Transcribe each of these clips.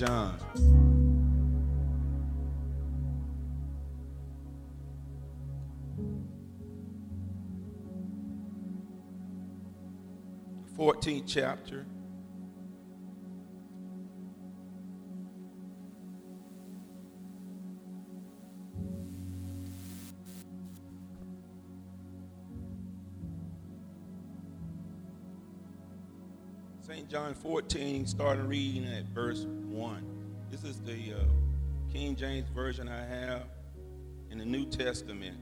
John. Fourteenth chapter. St. John 14, starting reading at verse 1. This is the uh, King James Version I have in the New Testament.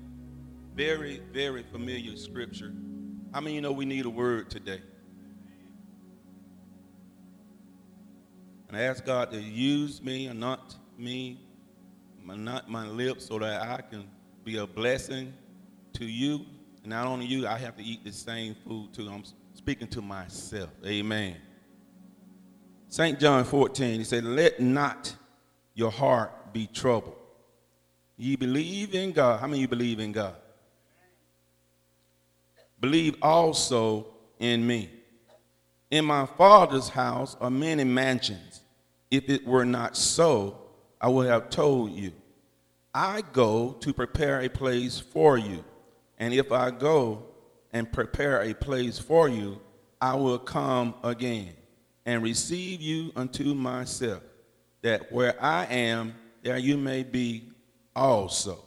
Very, very familiar scripture. How many you know we need a word today? And I ask God to use me and not me, not my lips, so that I can be a blessing to you. And not only you, I have to eat the same food too. I'm speaking to myself. Amen. St. John 14, he said, Let not your heart be troubled. Ye believe in God. How many you believe in God? Believe also in me. In my Father's house are many mansions. If it were not so, I would have told you. I go to prepare a place for you. And if I go and prepare a place for you, I will come again and receive you unto myself, that where I am, there you may be also.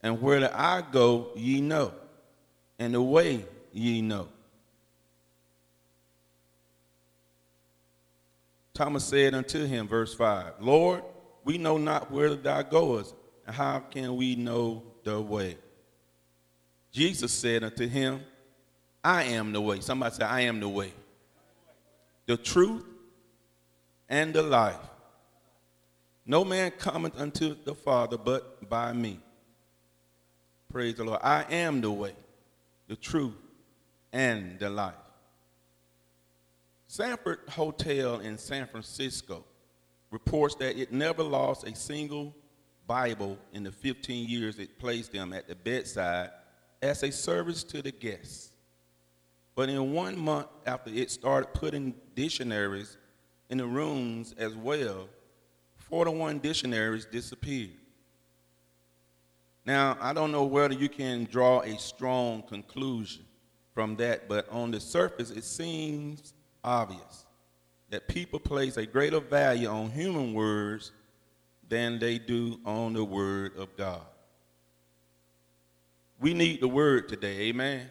And where I go, ye know, and the way ye know. Thomas said unto him, verse 5, Lord, we know not where thou goest, and how can we know the way? Jesus said unto him, I am the way. Somebody said, I am the way, the truth, and the life. No man cometh unto the Father but by me. Praise the Lord. I am the way, the truth, and the life. Sanford Hotel in San Francisco reports that it never lost a single Bible in the 15 years it placed them at the bedside as a service to the guests. But in one month after it started putting dictionaries in the rooms as well, 41 dictionaries disappeared. Now, I don't know whether you can draw a strong conclusion from that, but on the surface, it seems obvious that people place a greater value on human words than they do on the Word of God. We need the Word today, amen.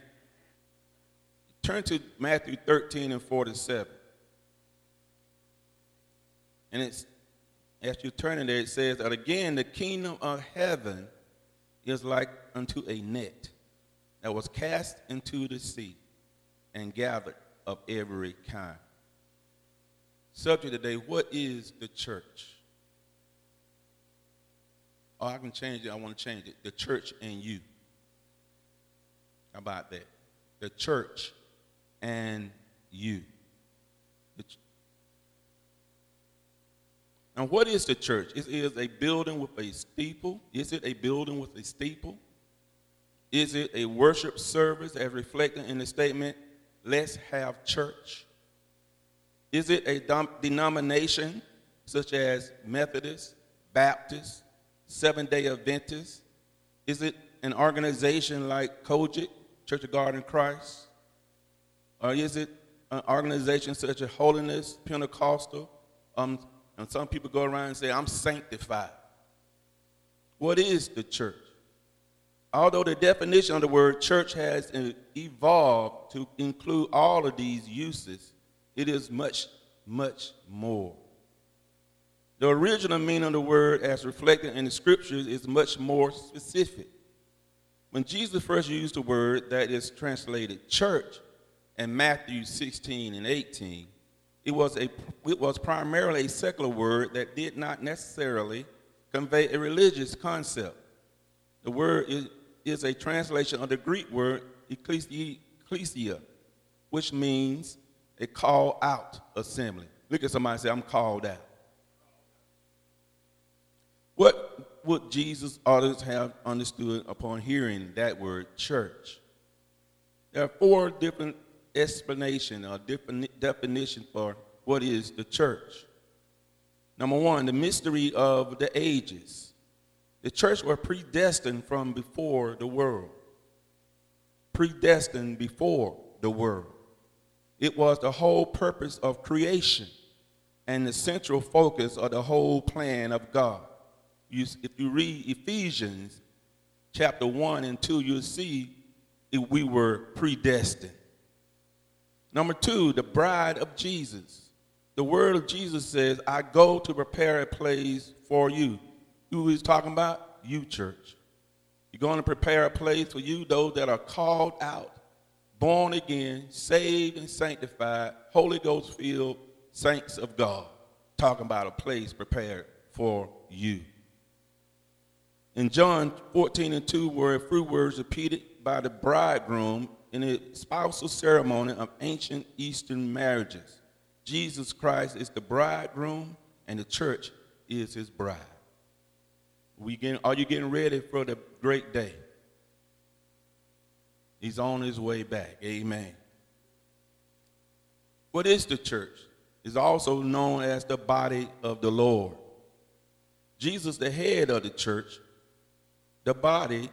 Turn to Matthew 13 and 47. And it's as you turn in there, it says that again, the kingdom of heaven is like unto a net that was cast into the sea and gathered of every kind. Subject today, what is the church? Oh, I can change it. I want to change it. The church and you. How about that? The church and you. And what is the church? Is it is a building with a steeple. Is it a building with a steeple? Is it a worship service as reflected in the statement, let's have church? Is it a denomination such as Methodist, Baptist, Seven day Adventist? Is it an organization like COGIC, Church of God in Christ? Or is it an organization such as Holiness, Pentecostal, um, and some people go around and say, I'm sanctified. What is the church? Although the definition of the word church has evolved to include all of these uses, it is much, much more. The original meaning of the word, as reflected in the scriptures, is much more specific. When Jesus first used the word that is translated church in Matthew 16 and 18, it was, a, it was primarily a secular word that did not necessarily convey a religious concept. The word is, is a translation of the Greek word ecclesia, which means a call out assembly. Look at somebody say, I'm called out. What would Jesus' audience have understood upon hearing that word church? There are four different explanation or definition for what is the church. Number one, the mystery of the ages. The church were predestined from before the world. Predestined before the world. It was the whole purpose of creation and the central focus of the whole plan of God. You, if you read Ephesians chapter 1 and 2, you'll see we were predestined. Number two, the bride of Jesus. The word of Jesus says, I go to prepare a place for you. Who is talking about? You, church. You're going to prepare a place for you, those that are called out, born again, saved and sanctified, Holy Ghost filled saints of God. Talking about a place prepared for you. In John 14 and 2, where a few words repeated by the bridegroom in the spousal ceremony of ancient Eastern marriages. Jesus Christ is the bridegroom, and the church is his bride. We getting, are you getting ready for the great day? He's on his way back. Amen. What is the church? It's also known as the body of the Lord. Jesus, the head of the church, the body,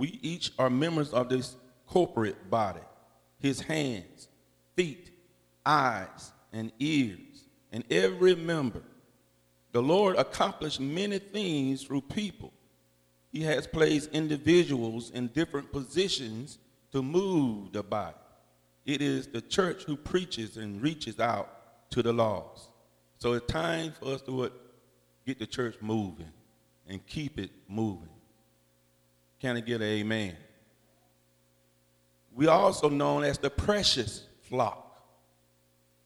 we each are members of this corporate body, his hands, feet, eyes, and ears, and every member. The Lord accomplished many things through people. He has placed individuals in different positions to move the body. It is the church who preaches and reaches out to the lost. So it's time for us to what, get the church moving and keep it moving. Can I get an amen? We also known as the precious flock.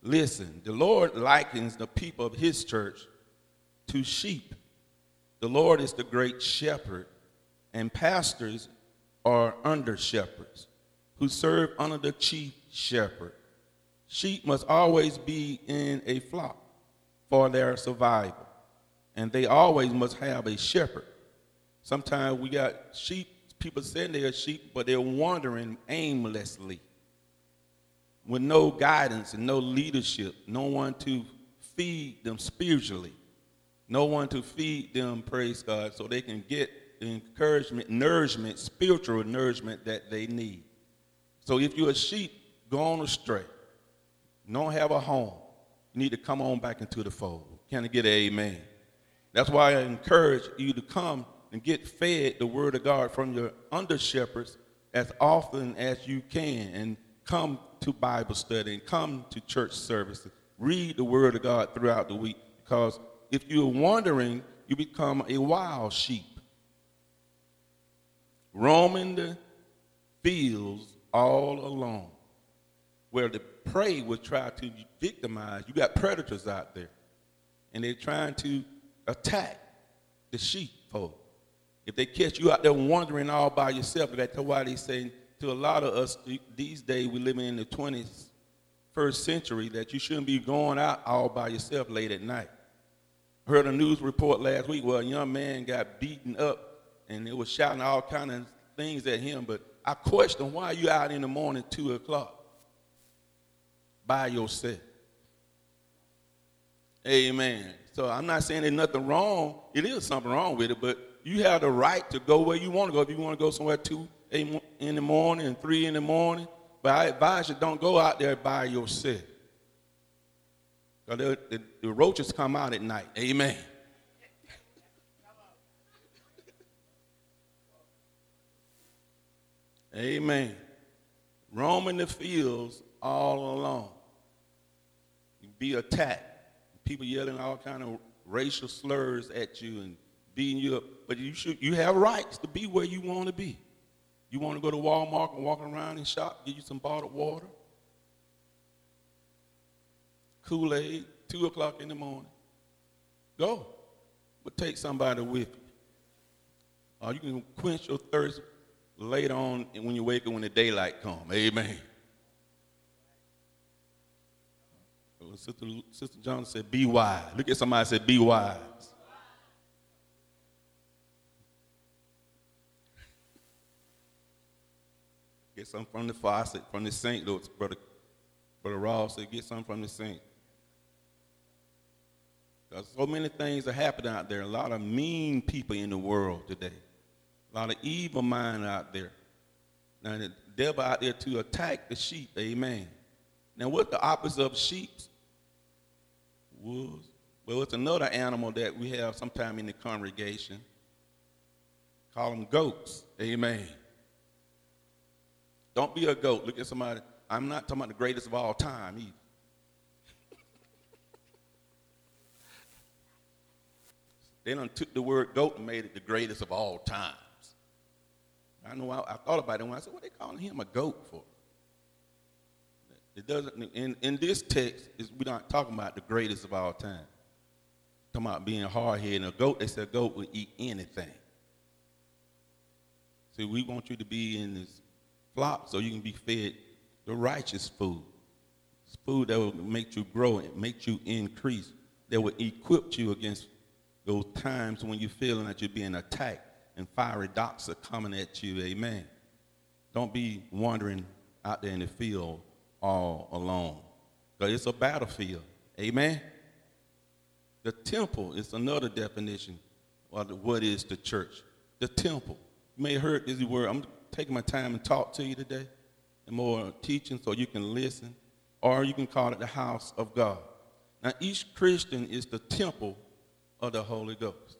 Listen, the Lord likens the people of his church to sheep. The Lord is the great shepherd, and pastors are under shepherds who serve under the chief shepherd. Sheep must always be in a flock for their survival, and they always must have a shepherd. Sometimes we got sheep people saying they're sheep, but they're wandering aimlessly with no guidance and no leadership, no one to feed them spiritually, no one to feed them, praise God, so they can get the encouragement, nourishment, spiritual nourishment that they need. So if you're a sheep gone astray, don't have a home, you need to come on back into the fold. Can I get an amen? That's why I encourage you to come and get fed the word of God from your under shepherds as often as you can and come to Bible study and come to church services. Read the word of God throughout the week because if you're wandering, you become a wild sheep. Roaming the fields all alone, where the prey will try to victimize. You got predators out there, and they're trying to attack the sheep folk. If they catch you out there wandering all by yourself, that's why they say to a lot of us these days, we're living in the 21st century, that you shouldn't be going out all by yourself late at night. Heard a news report last week where a young man got beaten up and it was shouting all kind of things at him. But I question why you out in the morning, two o'clock, by yourself. Amen. So I'm not saying there's nothing wrong. It is something wrong with it, but you have the right to go where you want to go. If you want to go somewhere two in the morning and three in the morning, but I advise you don't go out there by yourself. The, the, the roaches come out at night. Amen. Amen. Roaming the fields all alone. You be attacked. People yelling all kind of racial slurs at you and beating you up. But you should you have rights to be where you want to be. You want to go to Walmart and walk around and shop, get you some bottled water, Kool-Aid, two o'clock in the morning. Go. But take somebody with you. Or you can quench your thirst later on when you wake up when the daylight comes. Amen. Sister, Sister John said, be wise. Look at somebody said, be wise. Get some from the faucet, from the sink, though, brother, brother Ross said, get some from the sink. Because so many things are happening out there. A lot of mean people in the world today. A lot of evil mind out there. Now the devil out there to attack the sheep. Amen. Now what's the opposite of sheep? Wolves. Well, it's another animal that we have sometime in the congregation. Call them goats. Amen. Don't be a goat. Look at somebody. I'm not talking about the greatest of all time either. they done took the word goat and made it the greatest of all times. I know I, I thought about it when I said, what are they calling him a goat for? It doesn't in, in this text is we're not talking about the greatest of all time. Talking about being hard headed. A goat, they said a goat will eat anything. See, we want you to be in this flock so you can be fed the righteous food. It's food that will make you grow and make you increase, that will equip you against those times when you're feeling that you're being attacked and fiery darts are coming at you. Amen. Don't be wandering out there in the field all alone. Because it's a battlefield. Amen. The temple is another definition of what is the church. The temple. You may have heard this word. I'm taking my time and talk to you today and more teaching so you can listen. Or you can call it the house of God. Now, each Christian is the temple of the Holy Ghost.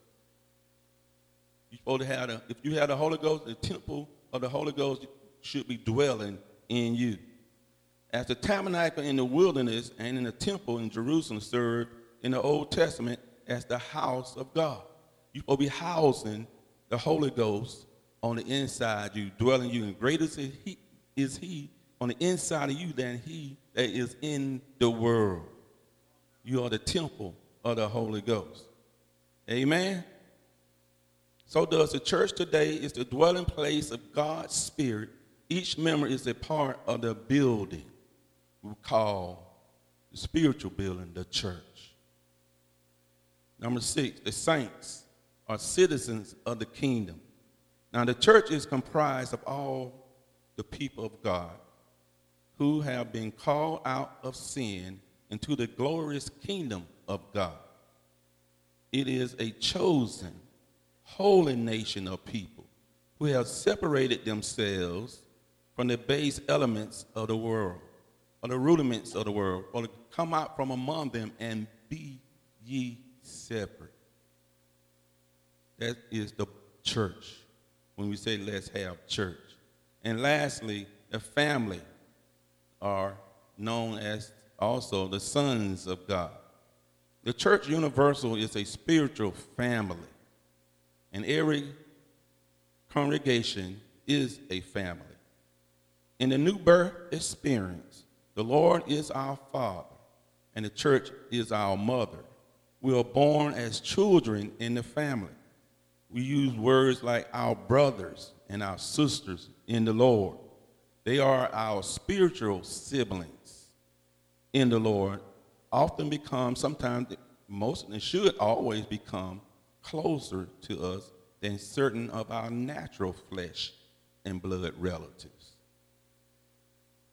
You supposed to have a, if you have the Holy Ghost, the temple of the Holy Ghost should be dwelling in you. As the tabernacle in the wilderness and in the temple in Jerusalem served in the Old Testament as the house of God. You will be housing the Holy Ghost on the inside you, dwelling you, and greater is he, is he on the inside of you than he that is in the world. You are the temple of the Holy Ghost. Amen. So does the church today is the dwelling place of God's Spirit. Each member is a part of the building we call the spiritual building, the church. Number six, the saints are citizens of the kingdom. Now, the church is comprised of all the people of God who have been called out of sin into the glorious kingdom of God. It is a chosen, holy nation of people who have separated themselves from the base elements of the world, or the rudiments of the world, or to come out from among them and be ye separate. That is the church when we say let's have church. And lastly, the family are known as also the sons of God. The church universal is a spiritual family, and every congregation is a family. In the new birth experience, the Lord is our Father, and the church is our mother. We are born as children in the family. We use words like our brothers and our sisters in the Lord. They are our spiritual siblings in the Lord, often become, sometimes, most, and should always become closer to us than certain of our natural flesh and blood relatives.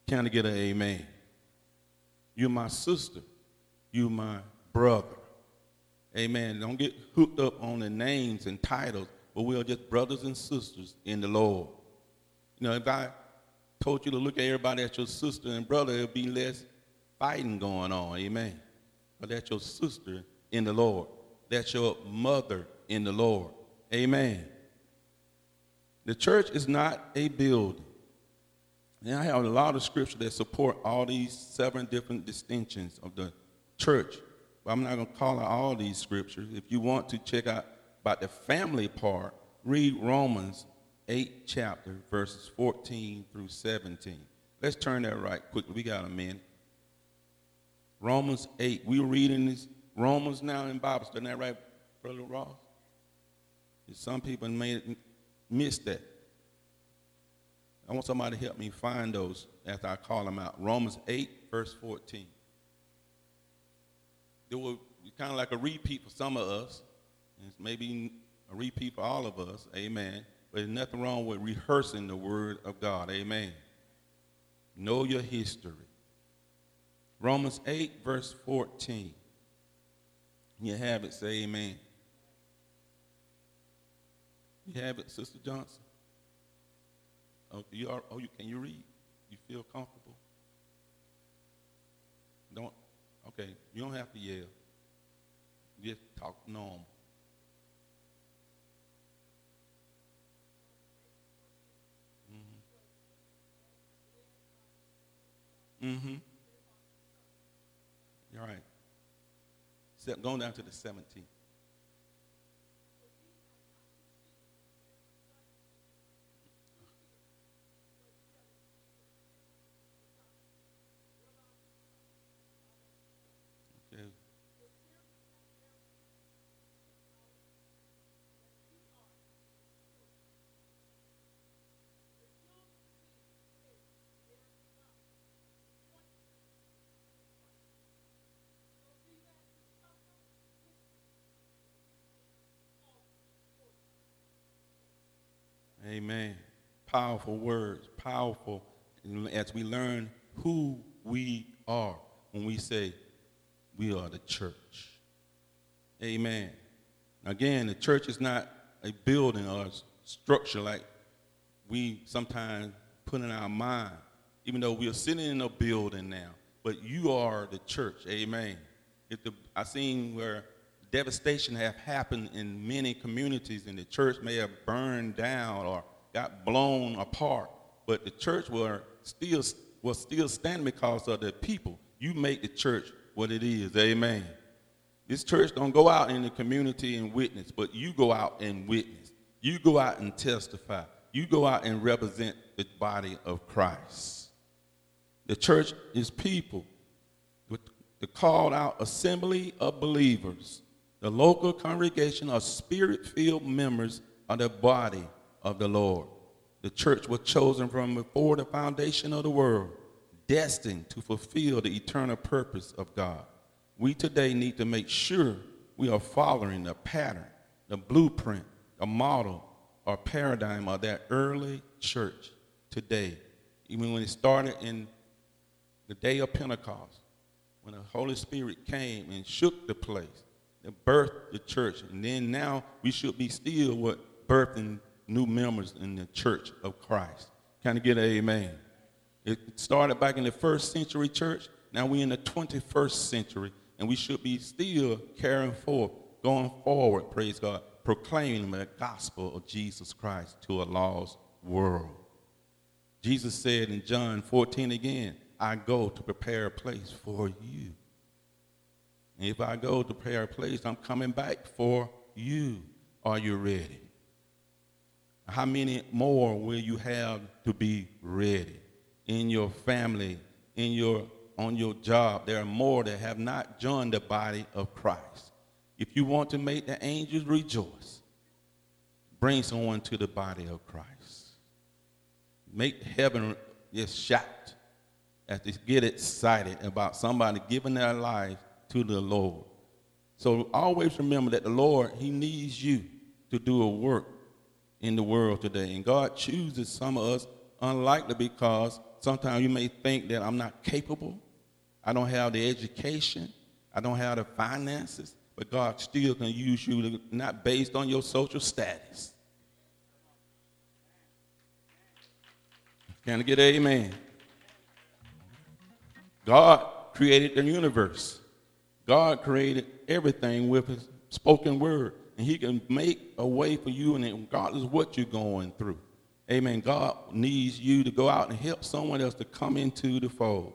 Can I get an amen? You're my sister. You're my brother. Amen. Don't get hooked up on the names and titles, but we are just brothers and sisters in the Lord. You know, if I told you to look at everybody as your sister and brother, there'd be less fighting going on. Amen. But that's your sister in the Lord. That's your mother in the Lord. Amen. The church is not a building. And I have a lot of scripture that support all these seven different distinctions of the church. I'm not going to call out all these scriptures. If you want to check out about the family part, read Romans 8 chapter, verses 14 through 17. Let's turn that right quickly. We got a minute. Romans 8. We're reading this Romans now in Bible. Isn't that right, Brother Ross? Some people may miss that. I want somebody to help me find those after I call them out. Romans 8, verse 14. It will be kind of like a repeat for some of us. It's maybe a repeat for all of us. Amen. But there's nothing wrong with rehearsing the word of God. Amen. Know your history. Romans 8, verse 14. You have it, say amen. You have it, Sister Johnson? Oh, you are, oh, you, can you read? You feel comfortable? Don't, okay, you don't have to yell. Just talk normal. Mm-hmm. All right. Going down to the 17th. Amen. Powerful words, powerful as we learn who we are when we say we are the church. Amen. Again, the church is not a building or a structure like we sometimes put in our mind, even though we are sitting in a building now. But you are the church. Amen. If the, I seen where devastation have happened in many communities, and the church may have burned down or got blown apart, but the church will still will still stand because of the people. You make the church what it is. Amen. This church don't go out in the community and witness, but you go out and witness. You go out and testify. You go out and represent the body of Christ. The church is people, the called out assembly of believers the local congregation are spirit filled members of the body of the Lord. The church was chosen from before the foundation of the world, destined to fulfill the eternal purpose of God. We today need to make sure we are following the pattern, the blueprint, the model, or paradigm of that early church today. Even when it started in the day of Pentecost, when the Holy Spirit came and shook the place birthed the church. And then now we should be still what birthing new members in the church of Christ. Kind of get an amen. It started back in the first century church. Now we're in the 21st century, and we should be still carrying forth, going forward, praise God, proclaiming the gospel of Jesus Christ to a lost world. Jesus said in John 14 again, I go to prepare a place for you. If I go to prepare a place, I'm coming back for you. Are you ready? How many more will you have to be ready? In your family, in your on your job, there are more that have not joined the body of Christ. If you want to make the angels rejoice, bring someone to the body of Christ. Make heaven just shout as they get excited about somebody giving their life to the Lord. So always remember that the Lord, He needs you to do a work in the world today. And God chooses some of us unlikely because sometimes you may think that I'm not capable, I don't have the education, I don't have the finances, but God still can use you not based on your social status. Can I get an amen? God created the universe. God created everything with his spoken word. And he can make a way for you, and regardless of what you're going through. Amen. God needs you to go out and help someone else to come into the fold.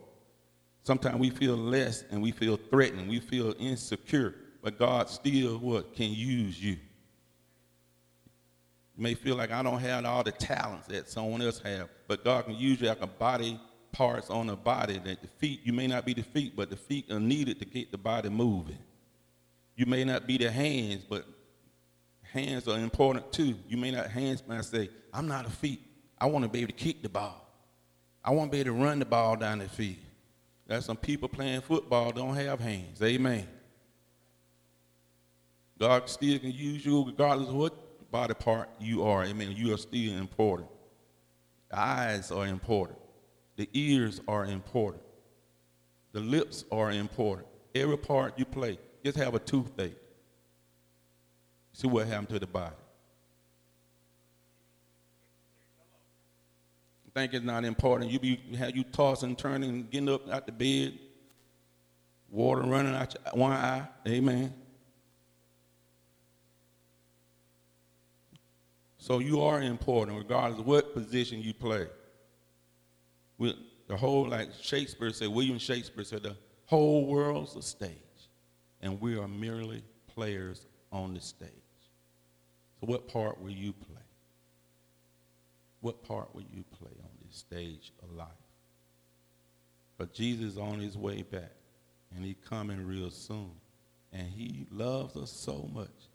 Sometimes we feel less and we feel threatened. We feel insecure. But God still what can use you. You may feel like I don't have all the talents that someone else have, but God can use you like a body parts on the body that the feet, you may not be the feet, but the feet are needed to get the body moving. You may not be the hands, but hands are important too. You may not hands might say, I'm not a feet. I want to be able to kick the ball. I want to be able to run the ball down the field. There's some people playing football don't have hands. Amen. God still can use you regardless of what body part you are. Amen. You are still important. eyes are important. The ears are important. The lips are important. Every part you play. Just have a toothache. See what happened to the body. think it's not important. You be have you tossing, turning, getting up out the bed, water running out your one eye. Amen. So you are important, regardless of what position you play. With the whole, like Shakespeare said, William Shakespeare said, the whole world's a stage, and we are merely players on the stage. So, what part will you play? What part will you play on this stage of life? But Jesus is on his way back, and he's coming real soon. And he loves us so much.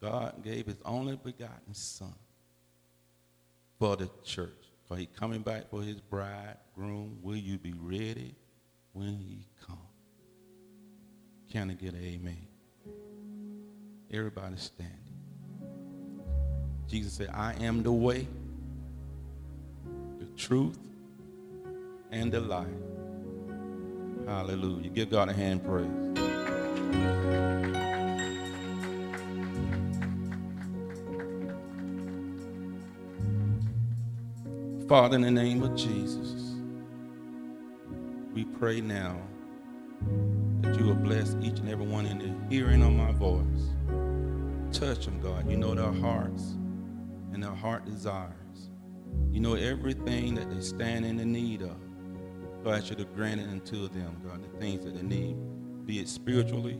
God gave his only begotten son for the church. Because he's coming back for his bridegroom. Will you be ready when he comes? Can I get an amen? Everybody standing. Jesus said, I am the way, the truth, and the life. Hallelujah. Give God a hand praise. Father, in the name of Jesus, we pray now that you will bless each and every one in the hearing of my voice. Touch them, God. You know their hearts and their heart desires. You know everything that they stand in the need of. God, I should have granted unto them, God, the things that they need, be it spiritually,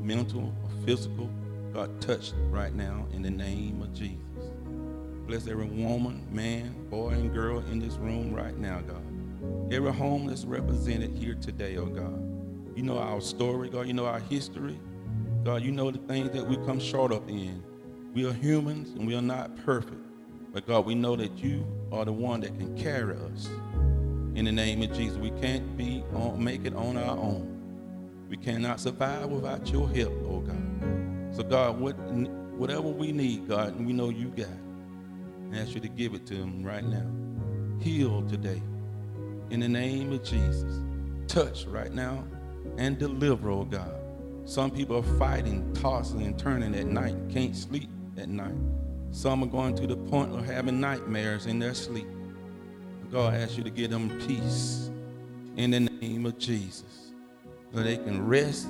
mental, or physical. God, touch right now in the name of Jesus. Bless every woman, man, boy, and girl in this room right now, God. Every home that's represented here today, oh God. You know our story, God. You know our history. God, you know the things that we come short of in. We are humans and we are not perfect. But God, we know that you are the one that can carry us. In the name of Jesus, we can't be on, make it on our own. We cannot survive without your help, oh God. So God, what, whatever we need, God, we know you got. I ask you to give it to them right now. Heal today. In the name of Jesus. Touch right now and deliver, oh God. Some people are fighting, tossing, and turning at night, can't sleep at night. Some are going to the point of having nightmares in their sleep. God asks you to give them peace in the name of Jesus so they can rest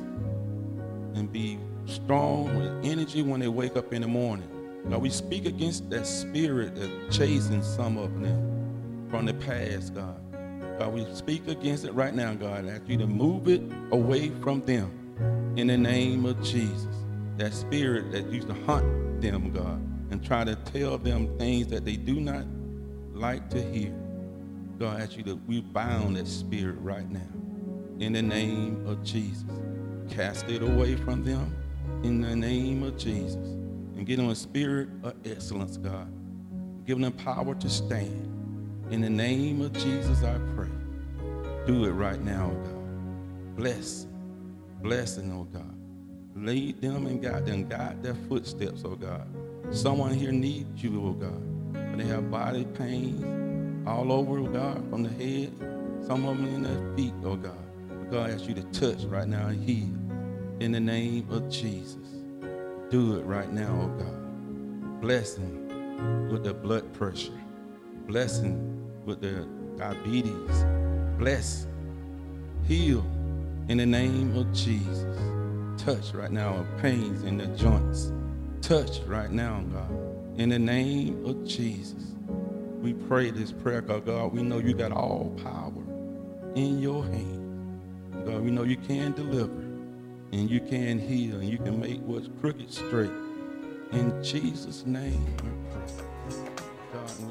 and be strong with energy when they wake up in the morning. God, we speak against that spirit that's chasing some of them from the past, God. God, we speak against it right now, God. Ask you to move it away from them in the name of Jesus. That spirit that used to hunt them, God and try to tell them things that they do not like to hear. God, ask you to we bound that spirit right now in the name of Jesus. Cast it away from them in the name of Jesus. And give them a spirit of excellence, God. Give them power to stand. In the name of Jesus, I pray. Do it right now, oh God. Bless. Blessing, oh God. Lead them and guide them. Guide their footsteps, oh God. Someone here needs you, oh God. They have body pains all over, oh God, from the head. Some of them in their feet, oh God. God asks you to touch right now and heal. In the name of Jesus. Do it right now, oh God. Bless them with their blood pressure. Bless them with their diabetes. Bless. Heal in the name of Jesus. Touch right now of pains in the joints touch right now, God. In the name of Jesus, we pray this prayer, God. God, we know you got all power in your hand. God, we know you can deliver and you can heal and you can make what's crooked straight. In Jesus' name, God,